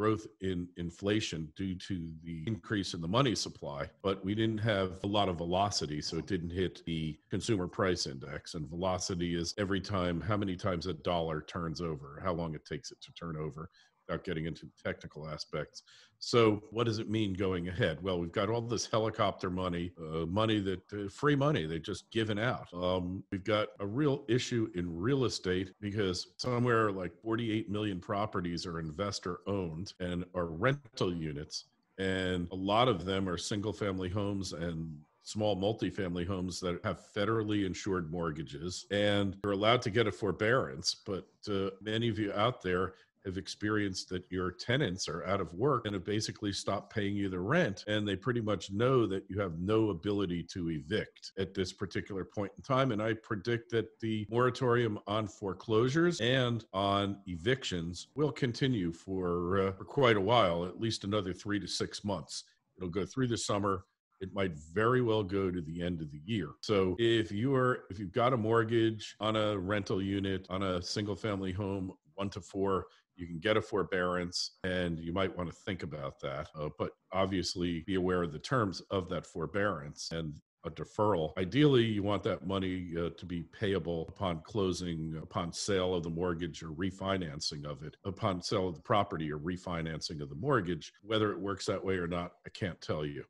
growth in inflation due to the increase in the money supply, but we didn't have a lot of velocity, so it didn't hit the consumer price index. And velocity is every time how many times a dollar turns over, how long it takes it to turn over without getting into technical aspects. So, what does it mean going ahead? Well, we've got all this helicopter money, uh, money that uh, free money they just given out. Um, we've got a real issue in real estate because somewhere like 48 million properties are investor owned and are rental units. And a lot of them are single family homes and small multifamily homes that have federally insured mortgages and you're allowed to get a forbearance but uh, many of you out there have experienced that your tenants are out of work and have basically stopped paying you the rent. And they pretty much know that you have no ability to evict at this particular point in time. And I predict that the moratorium on foreclosures and on evictions will continue for, uh, for quite a while, at least another three to six months. It'll go through the summer it might very well go to the end of the year. So if you are if you've got a mortgage on a rental unit on a single family home 1 to 4 you can get a forbearance and you might want to think about that. Uh, but obviously, be aware of the terms of that forbearance and a deferral. Ideally, you want that money uh, to be payable upon closing, upon sale of the mortgage or refinancing of it, upon sale of the property or refinancing of the mortgage. Whether it works that way or not, I can't tell you.